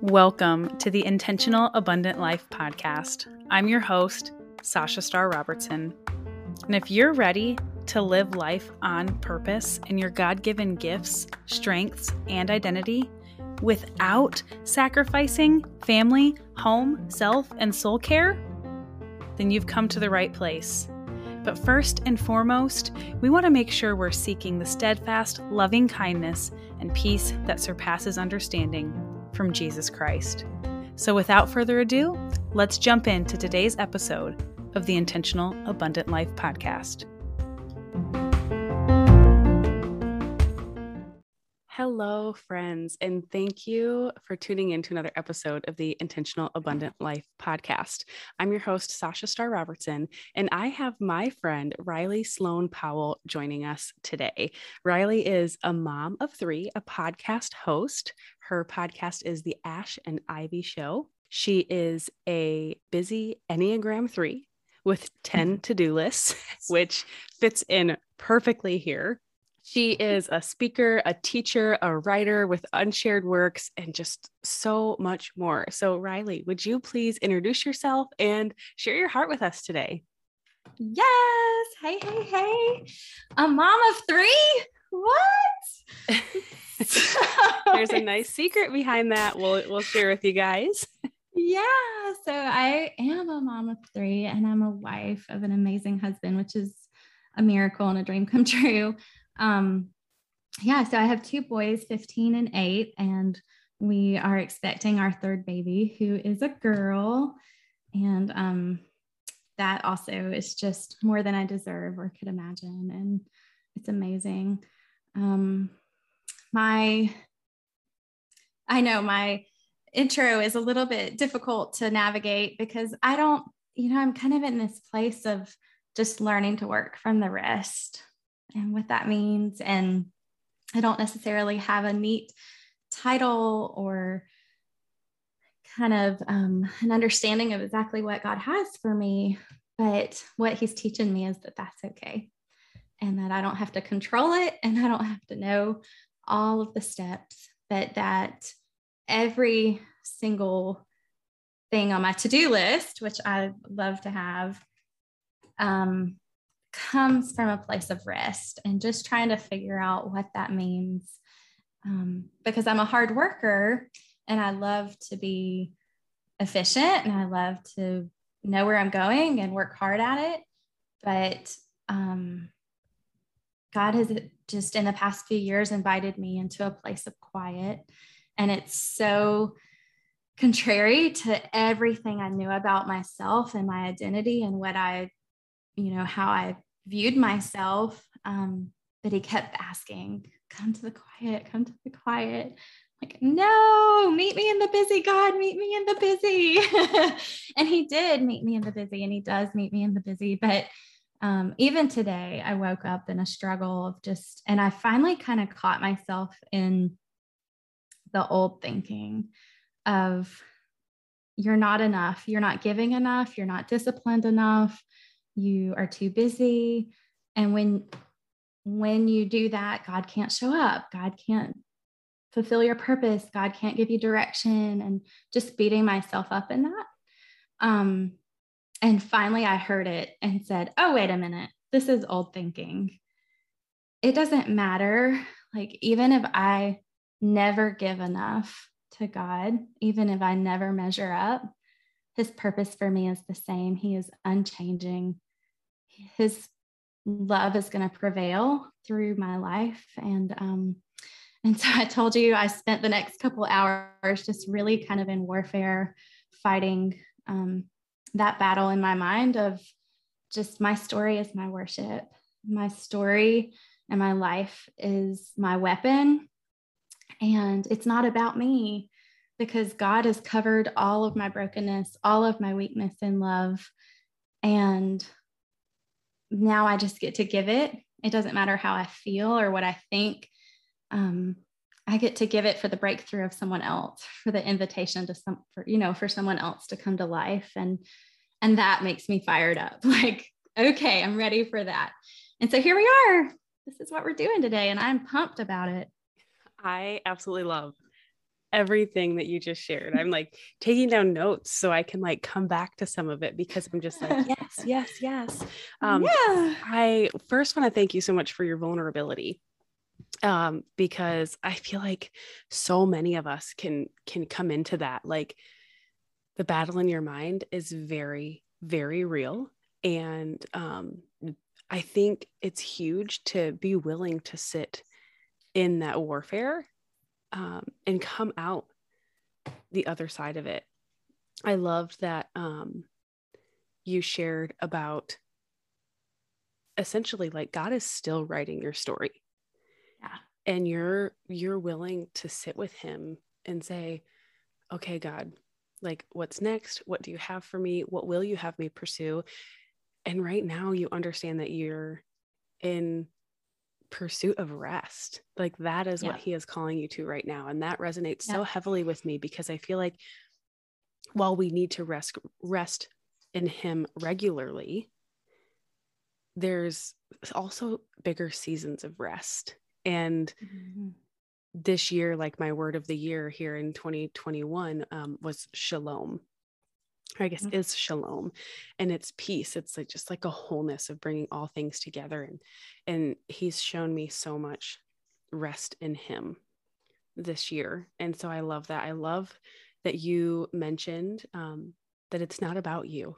Welcome to the Intentional Abundant Life podcast. I'm your host, Sasha Starr Robertson. And if you're ready to live life on purpose in your God given gifts, strengths, and identity without sacrificing family, home, self, and soul care, then you've come to the right place. But first and foremost, we want to make sure we're seeking the steadfast, loving kindness and peace that surpasses understanding from Jesus Christ. So, without further ado, let's jump into today's episode of the Intentional Abundant Life podcast. Hello, friends, and thank you for tuning in to another episode of the Intentional Abundant Life podcast. I'm your host, Sasha Starr Robertson, and I have my friend Riley Sloan Powell joining us today. Riley is a mom of three, a podcast host. Her podcast is The Ash and Ivy Show. She is a busy Enneagram 3 with mm-hmm. 10 to do lists, which fits in perfectly here. She is a speaker, a teacher, a writer with unshared works, and just so much more. So, Riley, would you please introduce yourself and share your heart with us today? Yes. Hey, hey, hey. A mom of three? What? There's a nice secret behind that. We'll we'll share with you guys. Yeah. So I am a mom of three and I'm a wife of an amazing husband, which is a miracle and a dream come true. Um, yeah, so I have two boys, 15 and 8, and we are expecting our third baby, who is a girl. And um, that also is just more than I deserve or could imagine. And it's amazing. Um, my, I know my intro is a little bit difficult to navigate because I don't, you know, I'm kind of in this place of just learning to work from the wrist and what that means. And I don't necessarily have a neat title or kind of um, an understanding of exactly what God has for me. But what He's teaching me is that that's okay and that I don't have to control it and I don't have to know all of the steps, but that every single thing on my to do list, which I love to have, um, comes from a place of rest and just trying to figure out what that means. Um, because I'm a hard worker and I love to be efficient and I love to know where I'm going and work hard at it. But um, God has just in the past few years invited me into a place of quiet. And it's so contrary to everything I knew about myself and my identity and what I, you know, how I viewed myself. Um, but he kept asking, come to the quiet, come to the quiet. Like, no, meet me in the busy, God, meet me in the busy. and he did meet me in the busy, and he does meet me in the busy. But um, even today, I woke up in a struggle of just, and I finally kind of caught myself in the old thinking of, you're not enough, you're not giving enough, you're not disciplined enough, you are too busy. And when when you do that god can't show up. God can't fulfill your purpose. God can't give you direction. And just beating myself up in that. Um and finally i heard it and said oh wait a minute. This is old thinking. It doesn't matter. Like even if i never give enough to god even if i never measure up his purpose for me is the same. He is unchanging his love is going to prevail through my life. And um and so i told you i spent the next couple hours just really kind of in warfare fighting um, that battle in my mind of just my story is my worship. My story and my life is my weapon. And it's not about me because god has covered all of my brokenness all of my weakness in love. And now I just get to give it. It doesn't matter how I feel or what I think. Um, I get to give it for the breakthrough of someone else, for the invitation to some, for, you know, for someone else to come to life. And, and that makes me fired up. Like, okay, I'm ready for that. And so here we are. this is what we're doing today. And I'm pumped about it. I absolutely love everything that you just shared. I'm like taking down notes so I can like come back to some of it because I'm just like, yes, yes, yes. Um, yeah. I first want to thank you so much for your vulnerability um, because I feel like so many of us can can come into that. Like the battle in your mind is very, very real. And um, I think it's huge to be willing to sit in that warfare um, and come out the other side of it. I loved that um, you shared about essentially like God is still writing your story. Yeah. And you're you're willing to sit with him and say, "Okay, God, like what's next? What do you have for me? What will you have me pursue?" And right now you understand that you're in pursuit of rest. Like that is yeah. what he is calling you to right now. And that resonates yeah. so heavily with me because I feel like while we need to rest rest in him regularly, there's also bigger seasons of rest. And mm-hmm. this year, like my word of the year here in 2021 um, was shalom. I guess mm-hmm. is shalom and it's peace. It's like just like a wholeness of bringing all things together. And, and he's shown me so much rest in him this year. And so I love that. I love that you mentioned um, that it's not about you,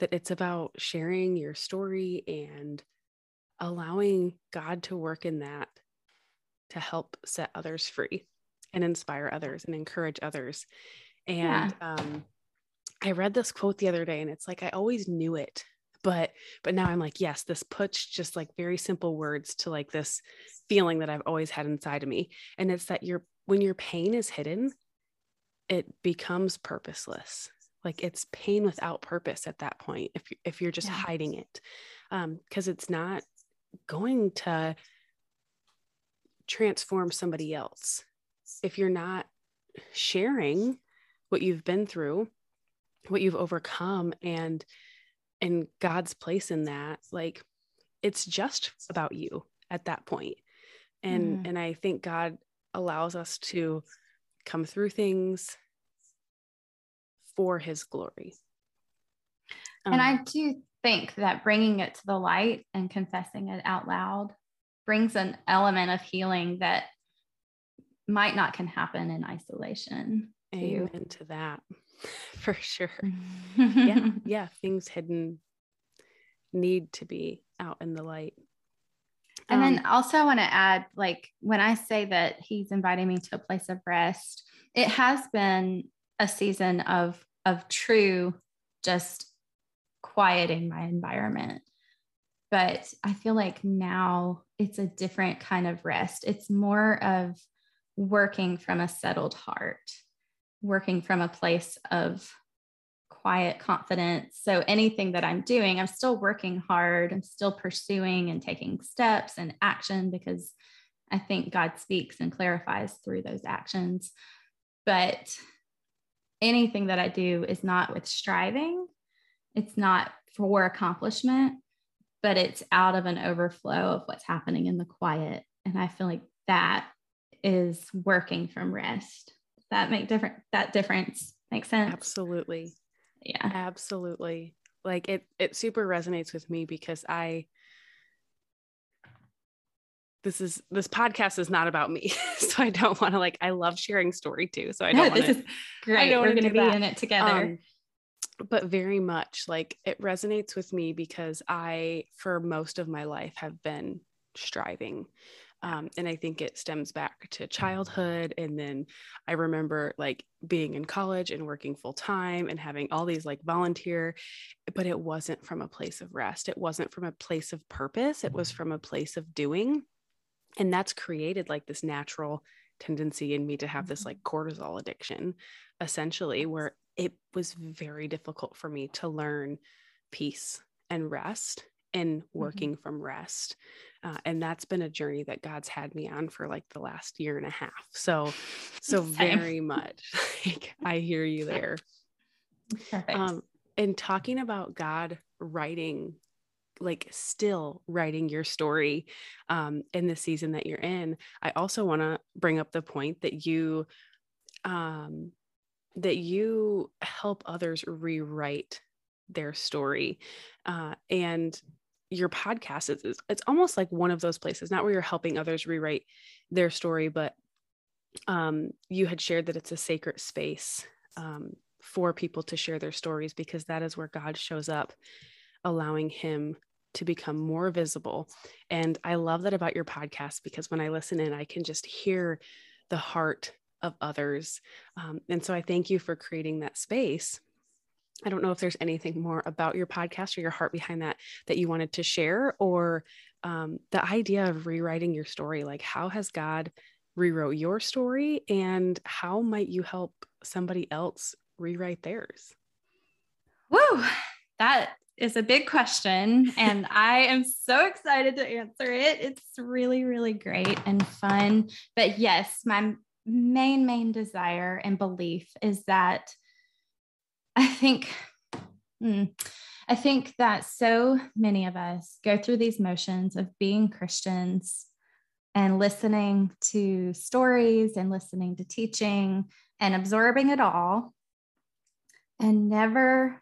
that it's about sharing your story and allowing God to work in that to help set others free and inspire others and encourage others. And yeah. um, I read this quote the other day and it's like I always knew it, but but now I'm like, yes, this puts just like very simple words to like this feeling that I've always had inside of me. And it's that your when your pain is hidden, it becomes purposeless. Like it's pain without purpose at that point if you, if you're just yeah. hiding it. Um because it's not going to transform somebody else. If you're not sharing what you've been through what you've overcome and and God's place in that like it's just about you at that point and mm. and I think God allows us to come through things for his glory and I um, do think that bringing it to the light and confessing it out loud brings an element of healing that might not can happen in isolation. Amen to that. for sure. yeah, yeah, things hidden need to be out in the light. And um, then also I want to add like when I say that he's inviting me to a place of rest, it has been a season of of true just quieting my environment. But I feel like now it's a different kind of rest. It's more of working from a settled heart working from a place of quiet confidence. So anything that I'm doing, I'm still working hard. I'm still pursuing and taking steps and action because I think God speaks and clarifies through those actions. But anything that I do is not with striving, it's not for accomplishment, but it's out of an overflow of what's happening in the quiet. And I feel like that is working from rest that make different that difference makes sense. Absolutely. Yeah. Absolutely. Like it it super resonates with me because i this is this podcast is not about me. So i don't want to like i love sharing story too so i don't no, wanna, is great. we're going to be that. in it together. Um, but very much like it resonates with me because i for most of my life have been striving um, and I think it stems back to childhood. And then I remember like being in college and working full time and having all these like volunteer, but it wasn't from a place of rest. It wasn't from a place of purpose. It was from a place of doing. And that's created like this natural tendency in me to have this like mm-hmm. cortisol addiction, essentially, where it was very difficult for me to learn peace and rest and mm-hmm. working mm-hmm. from rest. Uh, and that's been a journey that God's had me on for like the last year and a half. So, so Same. very much like I hear you there. Perfect. Um, and talking about God writing like still writing your story um, in the season that you're in. I also want to bring up the point that you um, that you help others rewrite their story uh, and your podcast is it's almost like one of those places not where you're helping others rewrite their story but um, you had shared that it's a sacred space um, for people to share their stories because that is where god shows up allowing him to become more visible. And i love that about your podcast because when i listen in i can just hear the heart of others. Um, and so i thank you for creating that space I don't know if there's anything more about your podcast or your heart behind that that you wanted to share, or um, the idea of rewriting your story. Like, how has God rewrote your story, and how might you help somebody else rewrite theirs? Whoa, that is a big question, and I am so excited to answer it. It's really, really great and fun. But yes, my main, main desire and belief is that I think, hmm, I think that so many of us go through these motions of being Christians and listening to stories and listening to teaching and absorbing it all and never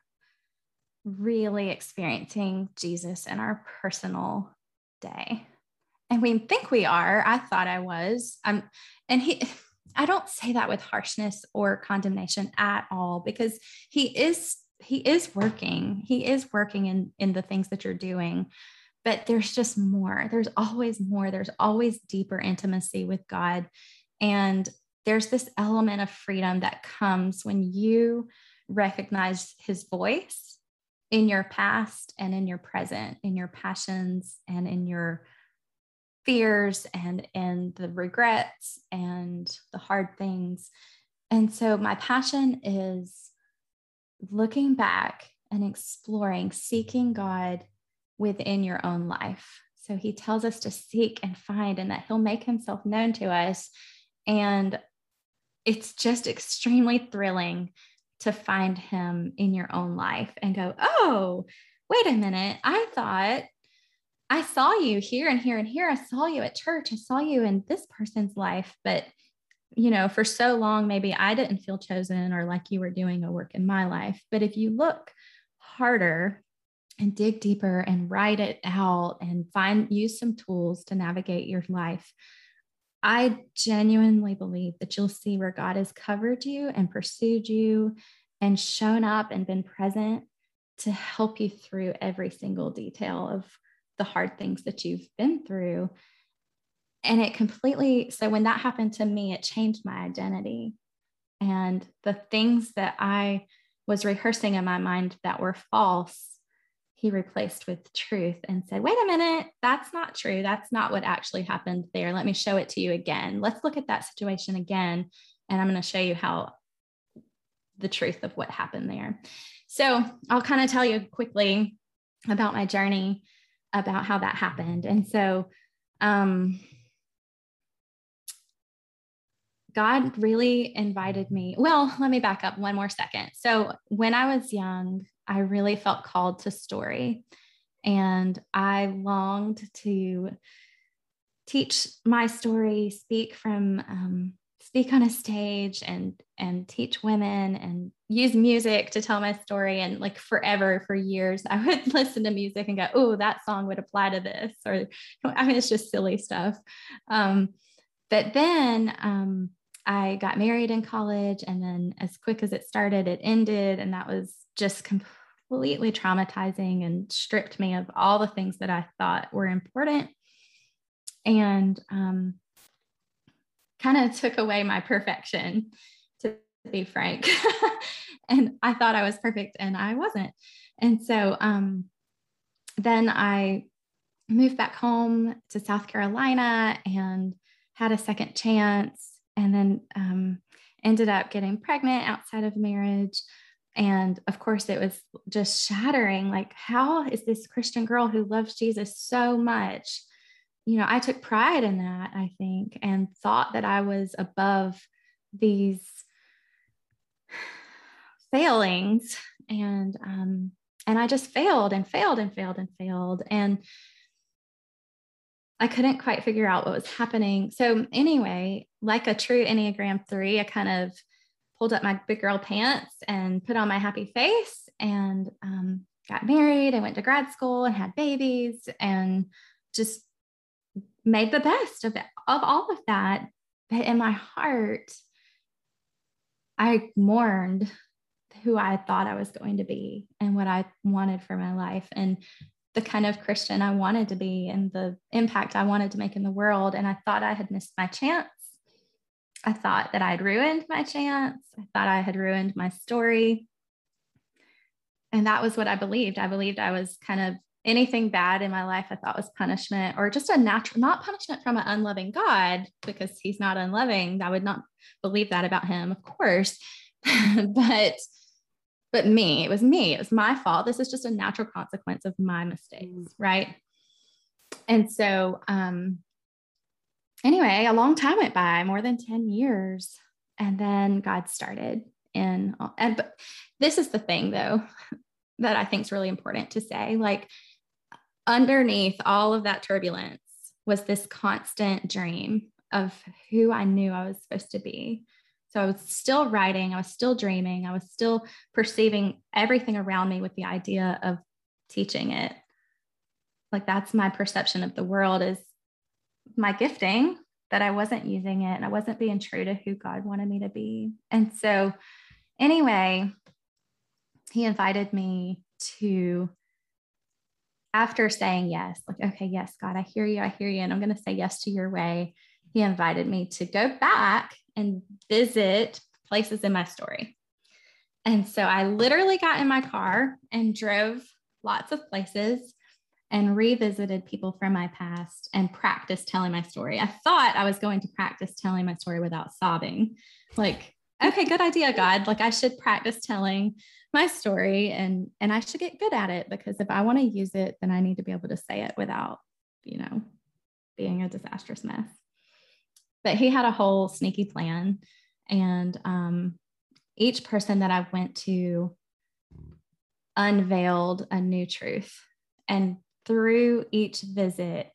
really experiencing Jesus in our personal day. And we think we are. I thought I was. I'm and he I don't say that with harshness or condemnation at all because he is he is working. He is working in in the things that you're doing. But there's just more. There's always more. There's always deeper intimacy with God. And there's this element of freedom that comes when you recognize his voice in your past and in your present, in your passions and in your fears and and the regrets and the hard things. And so my passion is looking back and exploring seeking god within your own life. So he tells us to seek and find and that he'll make himself known to us. And it's just extremely thrilling to find him in your own life and go oh wait a minute. I thought I saw you here and here and here. I saw you at church. I saw you in this person's life. But, you know, for so long, maybe I didn't feel chosen or like you were doing a work in my life. But if you look harder and dig deeper and write it out and find, use some tools to navigate your life, I genuinely believe that you'll see where God has covered you and pursued you and shown up and been present to help you through every single detail of the hard things that you've been through. And it completely, so when that happened to me, it changed my identity. And the things that I was rehearsing in my mind that were false, he replaced with truth and said, wait a minute, that's not true. That's not what actually happened there. Let me show it to you again. Let's look at that situation again. And I'm going to show you how the truth of what happened there. So I'll kind of tell you quickly about my journey about how that happened. And so, um, God really invited me. Well, let me back up one more second. So, when I was young, I really felt called to story, and I longed to teach my story, speak from um, speak on a stage and and teach women and use music to tell my story. And like forever for years i would listen to music and go oh that song would apply to this or i mean it's just silly stuff. Um, but then um, i got married in college and then as quick as it started it ended and that was just completely traumatizing and stripped me of all the things that i thought were important. And um, kind of took away my perfection, to be frank. and I thought I was perfect and I wasn't. And so um, then I moved back home to South Carolina and had a second chance, and then um, ended up getting pregnant outside of marriage. And of course, it was just shattering. Like, how is this Christian girl who loves Jesus so much you know, I took pride in that, I think, and thought that I was above these failings. And um, and I just failed and failed and failed and failed. And I couldn't quite figure out what was happening. So, anyway, like a true Enneagram 3, I kind of pulled up my big girl pants and put on my happy face and um, got married. I went to grad school and had babies and just made the best of, of all of that. But in my heart, I mourned who I thought I was going to be and what I wanted for my life and the kind of Christian I wanted to be and the impact I wanted to make in the world. And I thought I had missed my chance. I thought that I'd ruined my chance. I thought I had ruined my story. And that was what I believed. I believed I was kind of anything bad in my life I thought was punishment or just a natural, not punishment from an unloving God, because he's not unloving. I would not believe that about him, of course. but but me. It was me. It was my fault. This is just a natural consequence of my mistakes, mm. right? And so, um, anyway, a long time went by, more than 10 years. And then God started in, and but this is the thing though that I think is really important to say. Like, underneath all of that turbulence was this constant dream of who I knew I was supposed to be so I was still writing, I was still dreaming, I was still perceiving everything around me with the idea of teaching it. Like that's my perception of the world is my gifting that I wasn't using it and I wasn't being true to who God wanted me to be. And so anyway, he invited me to after saying yes, like, okay, yes, God, I hear you, I hear you, and I'm going to say yes to your way. He invited me to go back and visit places in my story. And so I literally got in my car and drove lots of places and revisited people from my past and practiced telling my story. I thought I was going to practice telling my story without sobbing. Like, okay, good idea, God. Like I should practice telling my story and and I should get good at it because if I want to use it, then I need to be able to say it without, you know, being a disastrous mess but he had a whole sneaky plan. And um, each person that I went to unveiled a new truth. And through each visit,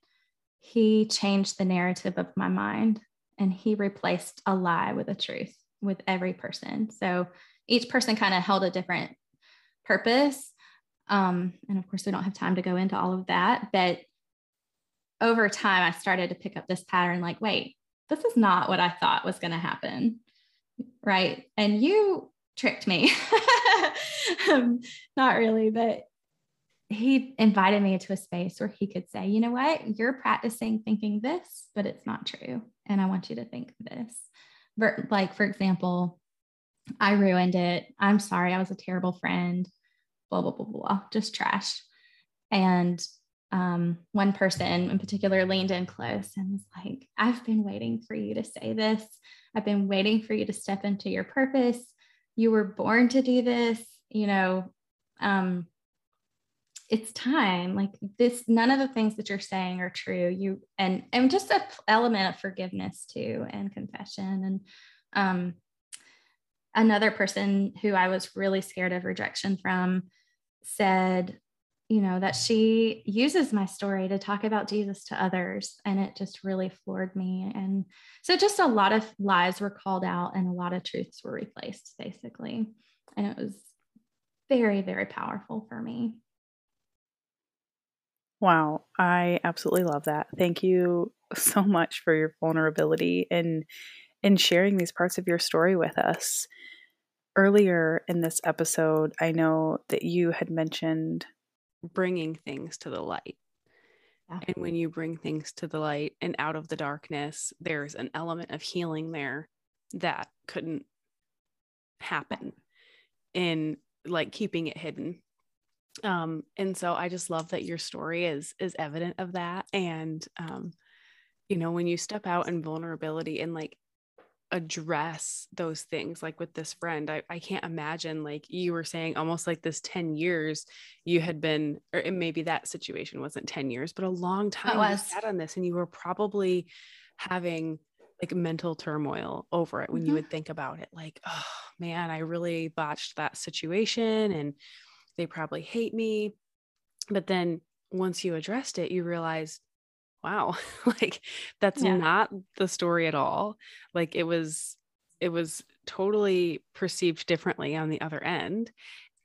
he changed the narrative of my mind and he replaced a lie with a truth with every person. So each person kind of held a different purpose. Um, and of course, we don't have time to go into all of that. But over time, I started to pick up this pattern like, wait, this is not what I thought was going to happen. Right. And you tricked me. um, not really, but he invited me into a space where he could say, you know what, you're practicing thinking this, but it's not true. And I want you to think this. Like, for example, I ruined it. I'm sorry. I was a terrible friend, blah, blah, blah, blah, just trash. And um, one person in particular leaned in close and was like, I've been waiting for you to say this. I've been waiting for you to step into your purpose. You were born to do this. You know, um, it's time. Like this, none of the things that you're saying are true. You and and just a element of forgiveness too and confession. And um, another person who I was really scared of rejection from said, you know, that she uses my story to talk about Jesus to others. And it just really floored me. And so just a lot of lies were called out and a lot of truths were replaced, basically. And it was very, very powerful for me. Wow, I absolutely love that. Thank you so much for your vulnerability and in sharing these parts of your story with us. Earlier in this episode, I know that you had mentioned bringing things to the light. Yeah. And when you bring things to the light and out of the darkness, there's an element of healing there that couldn't happen in like keeping it hidden. Um, and so I just love that your story is is evident of that. And um, you know, when you step out in vulnerability and like address those things like with this friend I, I can't imagine like you were saying almost like this 10 years you had been or maybe that situation wasn't 10 years but a long time was. you sat on this and you were probably having like mental turmoil over it when mm-hmm. you would think about it like oh man i really botched that situation and they probably hate me. But then once you addressed it, you realize, wow, like that's yeah. not the story at all. Like it was, it was totally perceived differently on the other end.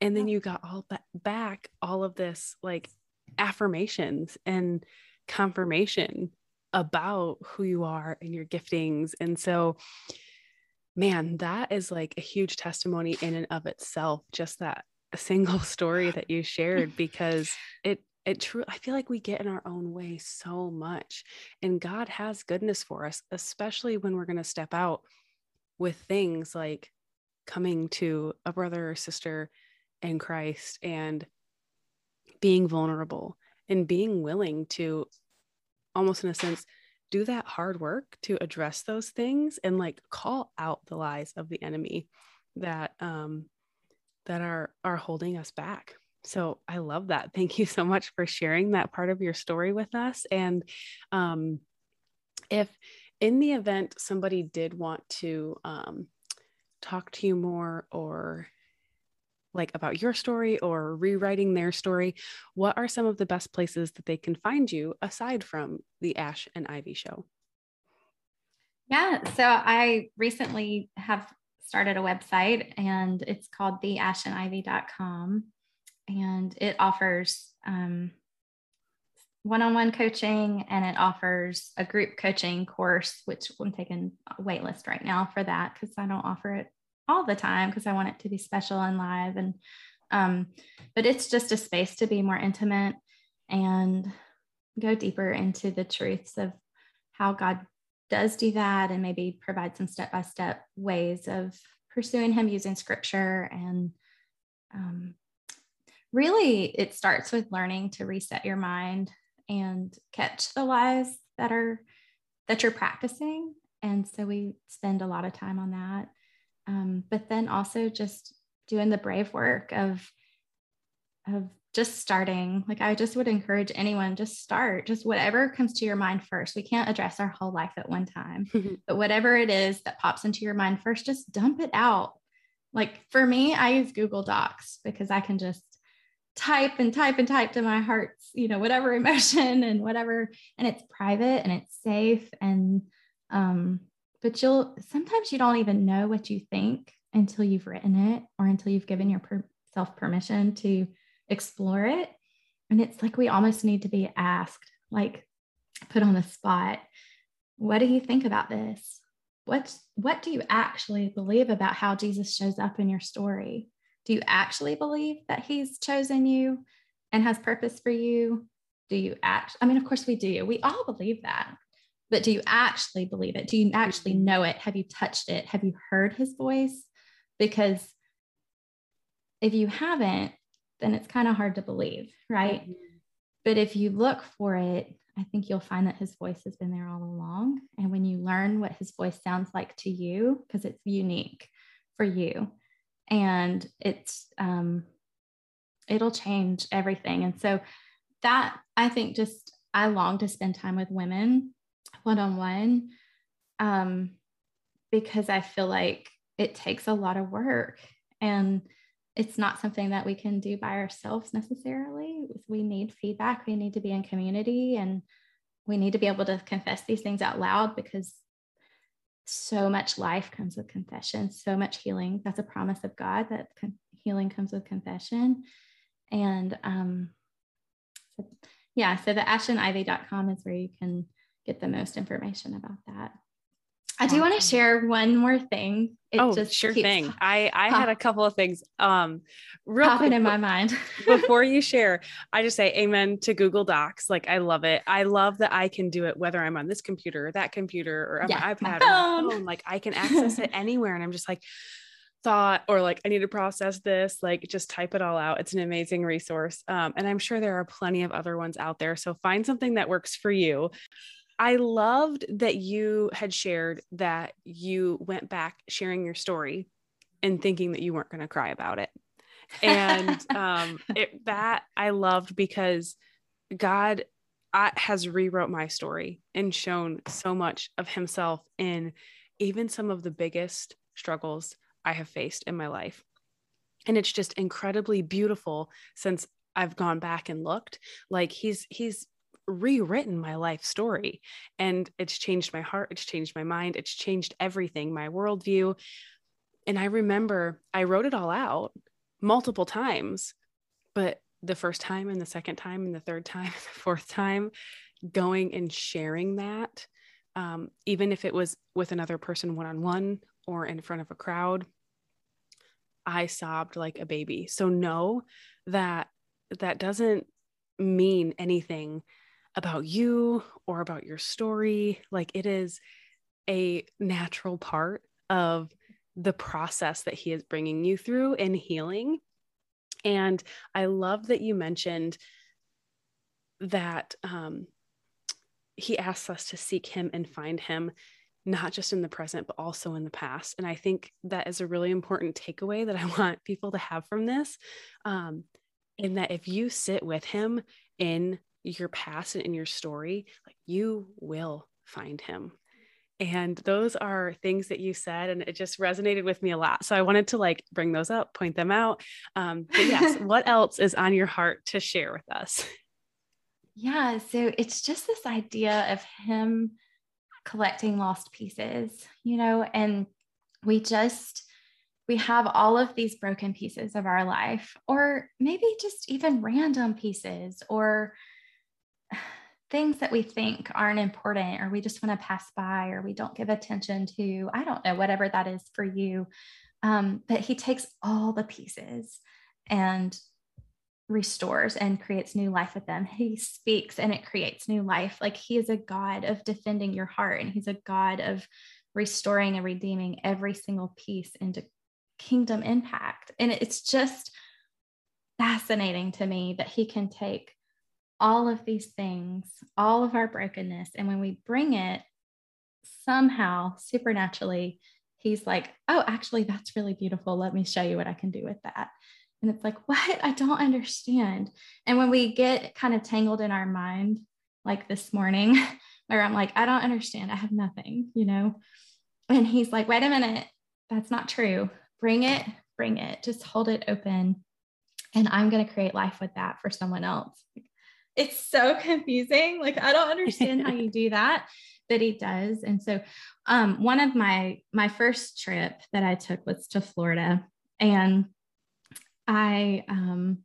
And then you got all ba- back all of this like affirmations and confirmation about who you are and your giftings. And so, man, that is like a huge testimony in and of itself, just that single story that you shared, because it, it true i feel like we get in our own way so much and god has goodness for us especially when we're going to step out with things like coming to a brother or sister in christ and being vulnerable and being willing to almost in a sense do that hard work to address those things and like call out the lies of the enemy that um that are are holding us back so i love that thank you so much for sharing that part of your story with us and um if in the event somebody did want to um talk to you more or like about your story or rewriting their story, what are some of the best places that they can find you aside from the Ash and Ivy show? Yeah, so I recently have started a website and it's called theashandivy.com and it offers um, one-on-one coaching and it offers a group coaching course which i'm taking a wait list right now for that because i don't offer it all the time because I want it to be special and live. And um, but it's just a space to be more intimate and go deeper into the truths of how God does do that and maybe provide some step by step ways of pursuing Him using scripture. And um, really, it starts with learning to reset your mind and catch the lies that are that you're practicing. And so we spend a lot of time on that. Um, but then also just doing the brave work of of just starting. Like i just would encourage anyone just start just whatever comes to your mind first. We can't address our whole life at one time but whatever it is that pops into your mind first just dump it out. Like for me i use google docs because i can just type and type and type to my heart's you know whatever emotion and whatever and it's private and it's safe and um but you'll sometimes you don't even know what you think until you've written it or until you've given yourself permission to explore it. And it's like we almost need to be asked, like put on the spot, what do you think about this? What, what do you actually believe about how Jesus shows up in your story? Do you actually believe that he's chosen you and has purpose for you? Do you act? I mean, of course we do. We all believe that but do you actually believe it? Do you actually know it? Have you touched it? Have you heard his voice? Because if you haven't, then it's kind of hard to believe, right? Mm-hmm. But if you look for it, I think you'll find that his voice has been there all along. And when you learn what his voice sounds like to you, because it's unique for you, and it's um, it'll change everything. And so that I think just I long to spend time with women one on one because I feel like it takes a lot of work and it's not something that we can do by ourselves necessarily. We need feedback, we need to be in community, and we need to be able to confess these things out loud because so much life comes with confession, so much healing. That's a promise of God that con- healing comes with confession. And um, so, yeah, so the ashandivy.com is where you can get the most information about that. I do want to share one more thing. It oh, just sure thing. I I pop, had a couple of things. Um, real popping quick, in my mind. before you share, I just say amen to Google Docs. Like I love it. I love that I can do it whether I'm on this computer or that computer or on yeah, my iPad my phone. or my phone. Like I can access it anywhere, and I'm just like thought or like I need to process this. Like just type it all out. It's an amazing resource, um, and I'm sure there are plenty of other ones out there. So find something that works for you. I loved that you had shared that you went back sharing your story and thinking that you weren't going to cry about it. And um, it, that I loved because God I, has rewrote my story and shown so much of Himself in even some of the biggest struggles I have faced in my life. and it's just incredibly beautiful since I've gone back and looked. Like he's he's rewritten my life story and it's changed my heart, it's changed my mind, it's changed everything, my worldview. And I remember I wrote it all out multiple times, but the first time and the second time and the third time and the fourth time, going and sharing that, um, even if it was with another person one on one or in front of a crowd, I sobbed like a baby. So know that that doesn't mean anything about you or about your story. Like it is a natural part of the process that he is bringing you through in healing. And I love that you mentioned that um, he asks us to seek him and find him not just in the present but also in the past and i think that is a really important takeaway that i want people to have from this um, in that if you sit with him in your past and in your story like you will find him. And those are things that you said and it just resonated with me a lot. So i wanted to like bring those up point them out. Um, but yes what else is on your heart to share with us? Yeah so it's just this idea of him collecting lost pieces you know and we just we have all of these broken pieces of our life or maybe just even random pieces or things that we think aren't important or we just want to pass by or we don't give attention to i don't know whatever that is for you um, but he takes all the pieces and restores and creates new life with them. He speaks and it creates new life. Like he is a god of defending your heart and he's a god of restoring and redeeming every single piece into kingdom impact. And it's just fascinating to me that he can take all of these things, all of our brokenness. And when we bring it somehow supernaturally, he's like, oh, actually, that's really beautiful. Let me show you what I can do with that. And it's like, what? I don't understand. And when we get kind of tangled in our mind, like this morning, where I'm like, I don't understand. I have nothing, you know? And he's like, wait a minute. That's not true. Bring it, bring it. Just hold it open. And I'm going to create life with that for someone else it's so confusing. Like I don't understand how you do that, but he does. And so um, one of my my first trip that I took was to Florida and I um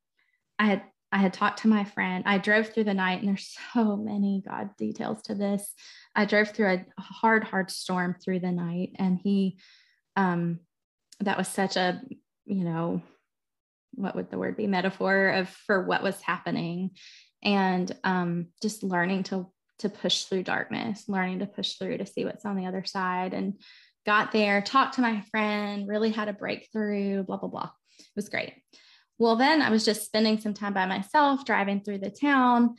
I had I had talked to my friend. I drove through the night, and there's so many God details to this. I drove through a hard, hard storm through the night, and he, um, that was such a, you know, what would the word be? Metaphor of for what was happening and um, just learning to to push through darkness learning to push through to see what's on the other side and got there talked to my friend really had a breakthrough blah blah blah. It was great. Well then i was just spending some time by myself driving through the town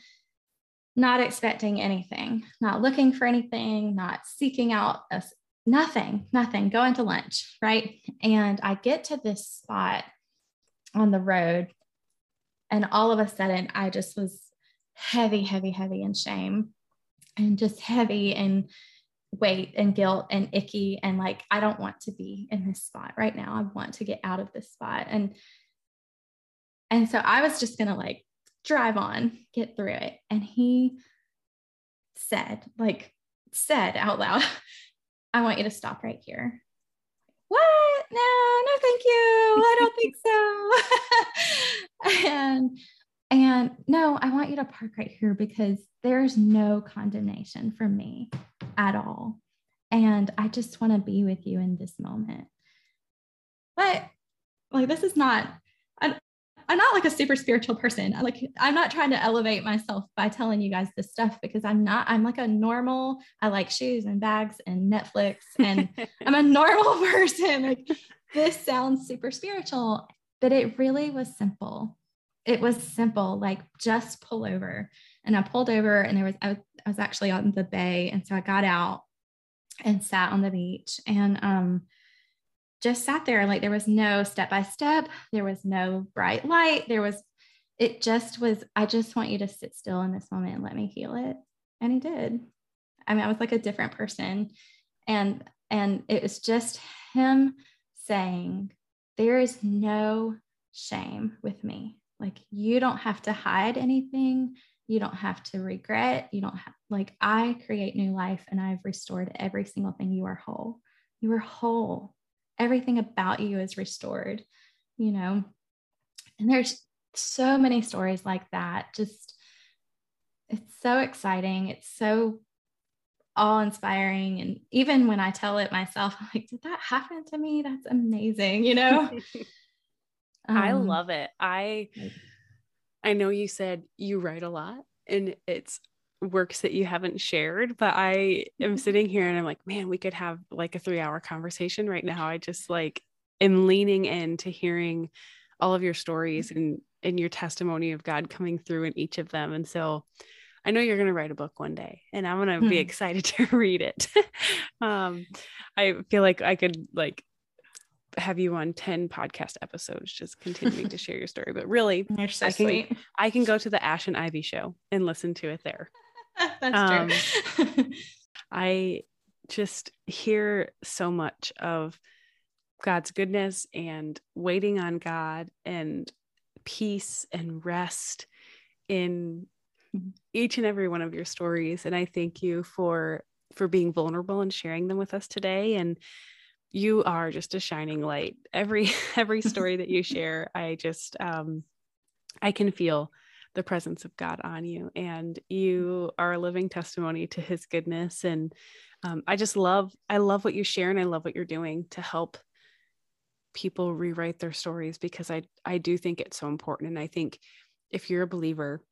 not expecting anything not looking for anything not seeking out a, nothing nothing going to lunch right? And i get to this spot on the road and all of a sudden i just was heavy, heavy, heavy in shame and just heavy in weight and guilt and icky. And like, I don't want to be in this spot right now. I want to get out of this spot. And and so I was just gonna like drive on, get through it. And he said, like, said out loud, I want you to stop right here. What? No, no, thank you. I don't think so. and and no, I want you to park right here because there's no condemnation from me at all. And I just want to be with you in this moment. But like, this is not, I'm, I'm not like a super spiritual person. I like, I'm not trying to elevate myself by telling you guys this stuff because I'm not, I'm like a normal, I like shoes and bags and Netflix and I'm a normal person. Like, this sounds super spiritual, but it really was simple it was simple, like just pull over. And I pulled over and there was, I was, I was actually on the bay. And so I got out and sat on the beach and um, just sat there. Like there was no step by step, there was no bright light. There was, it just was, I just want you to sit still in this moment and let me heal it. And he did. I mean, I was like a different person. And, and it was just him saying, there is no shame with me. Like, you don't have to hide anything. You don't have to regret. You don't have, like, I create new life and I've restored every single thing. You are whole. You are whole. Everything about you is restored, you know? And there's so many stories like that. Just, it's so exciting. It's so awe inspiring. And even when I tell it myself, I'm like, did that happen to me? That's amazing, you know? um, I love it. I I know you said you write a lot and it's works that you haven't shared, but I am sitting here and I'm like, man, we could have like a three hour conversation right now. I just like am leaning into hearing all of your stories and and your testimony of God coming through in each of them. And so I know you're going to write a book one day and I'm going to hmm. be excited to read it. um, I feel like I could like have you on 10 podcast episodes just continuing to share your story but really so I can sweet. I can go to the Ash and Ivy show and listen to it there. That's um, true. I just hear so much of God's goodness and waiting on God and peace and rest in each and every one of your stories and i thank you for for being vulnerable and sharing them with us today and you are just a shining light every every story that you share i just um i can feel the presence of god on you and you are a living testimony to his goodness and um, i just love i love what you share and i love what you're doing to help people rewrite their stories because i i do think it's so important and i think if you're a believer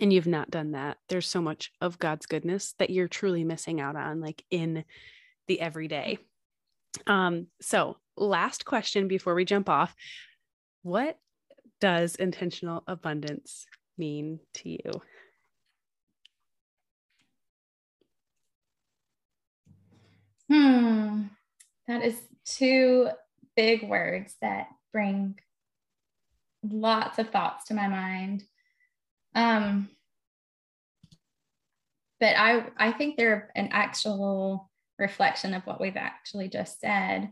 and you've not done that, there's so much of God's goodness that you're truly missing out on, like in the everyday. Um, so, last question before we jump off What does intentional abundance mean to you? Hmm, that is two big words that bring lots of thoughts to my mind. Um, but I I think they're an actual reflection of what we've actually just said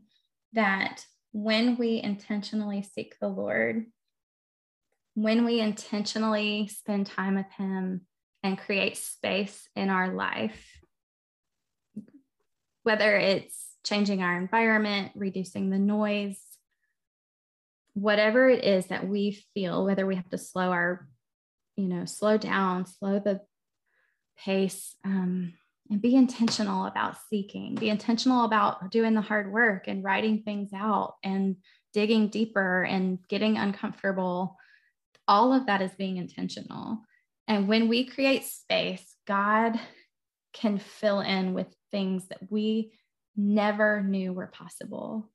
that when we intentionally seek the Lord, when we intentionally spend time with Him and create space in our life, whether it's changing our environment, reducing the noise, whatever it is that we feel, whether we have to slow our you know, slow down, slow the pace, um, and be intentional about seeking, be intentional about doing the hard work and writing things out and digging deeper and getting uncomfortable. All of that is being intentional. And when we create space, God can fill in with things that we never knew were possible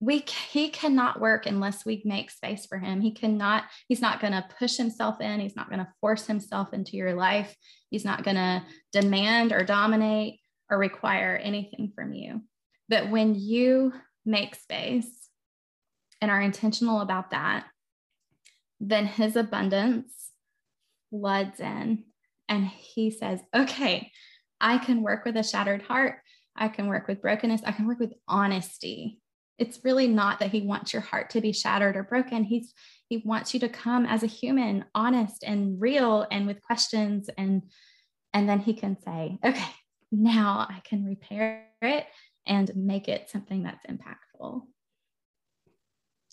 we he cannot work unless we make space for him. He cannot he's not going to push himself in. He's not going to force himself into your life. He's not going to demand or dominate or require anything from you. But when you make space and are intentional about that then his abundance floods in and he says okay i can work with a shattered heart. I can work with brokenness. I can work with honesty it's really not that he wants your heart to be shattered or broken. He's he wants you to come as a human honest and real and with questions and and then he can say okay now i can repair it and make it something that's impactful.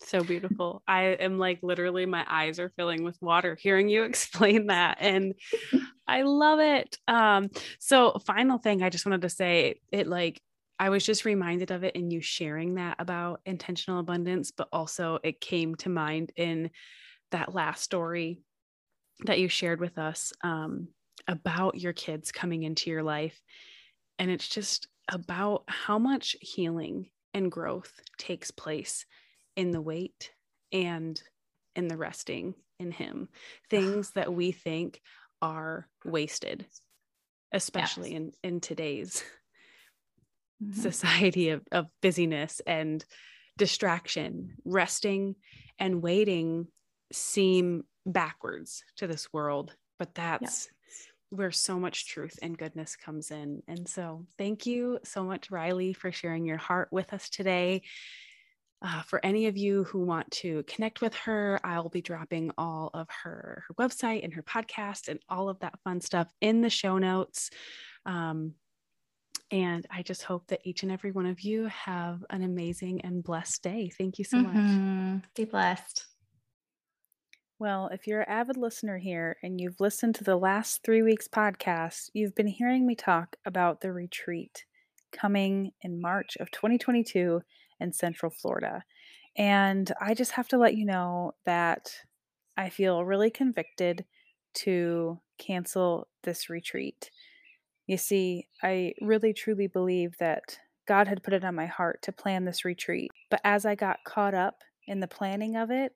So beautiful. I am like literally my eyes are filling with water hearing you explain that and i love it. Um so final thing i just wanted to say it like I was just reminded of it in you sharing that about intentional abundance, but also it came to mind in that last story that you shared with us um, about your kids coming into your life. And it's just about how much healing and growth takes place in the wait and in the resting in Him. Things that we think are wasted, especially yes. in, in today's mm-hmm. society of, of busyness and distraction, resting and waiting seem backwards to this world, but that's where so much truth and goodness comes in. And so, thank you so much, Riley, for sharing your heart with us today. uh, for any of you who want to connect with her, I'll be dropping all of her, her website and her podcast and all of that fun stuff in the show notes. Um, and I just hope that each and every one of you have an amazing and blessed day. Thank you so mm-hmm. much. Be blessed. Well, if you're an avid listener here and you've listened to the last three weeks' podcast, you've been hearing me talk about the retreat coming in March of 2022 in Central Florida. And I just have to let you know that I feel really convicted to cancel this retreat. You see, I really truly believe that God had put it on my heart to plan this retreat. But as I got caught up in the planning of it,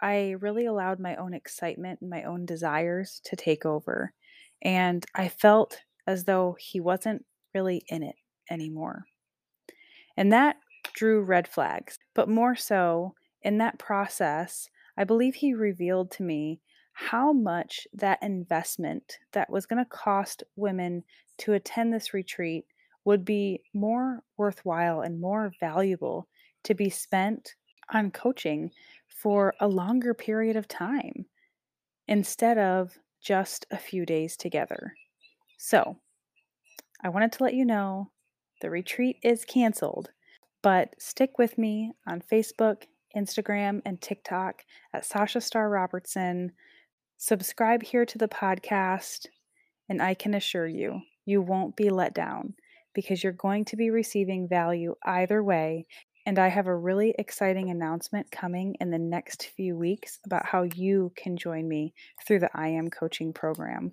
I really allowed my own excitement and my own desires to take over. And I felt as though He wasn't really in it anymore. And that drew red flags. But more so, in that process, I believe he revealed to me how much that investment that was going to cost women to attend this retreat would be more worthwhile and more valuable to be spent on coaching for a longer period of time instead of just a few days together. So, I wanted to let you know the retreat is canceled, but stick with me on Facebook, Instagram, and TikTok at Sasha Star Robertson. Subscribe here to the podcast, and I can assure you, you won't be let down because you're going to be receiving value either way. And I have a really exciting announcement coming in the next few weeks about how you can join me through the I Am Coaching program.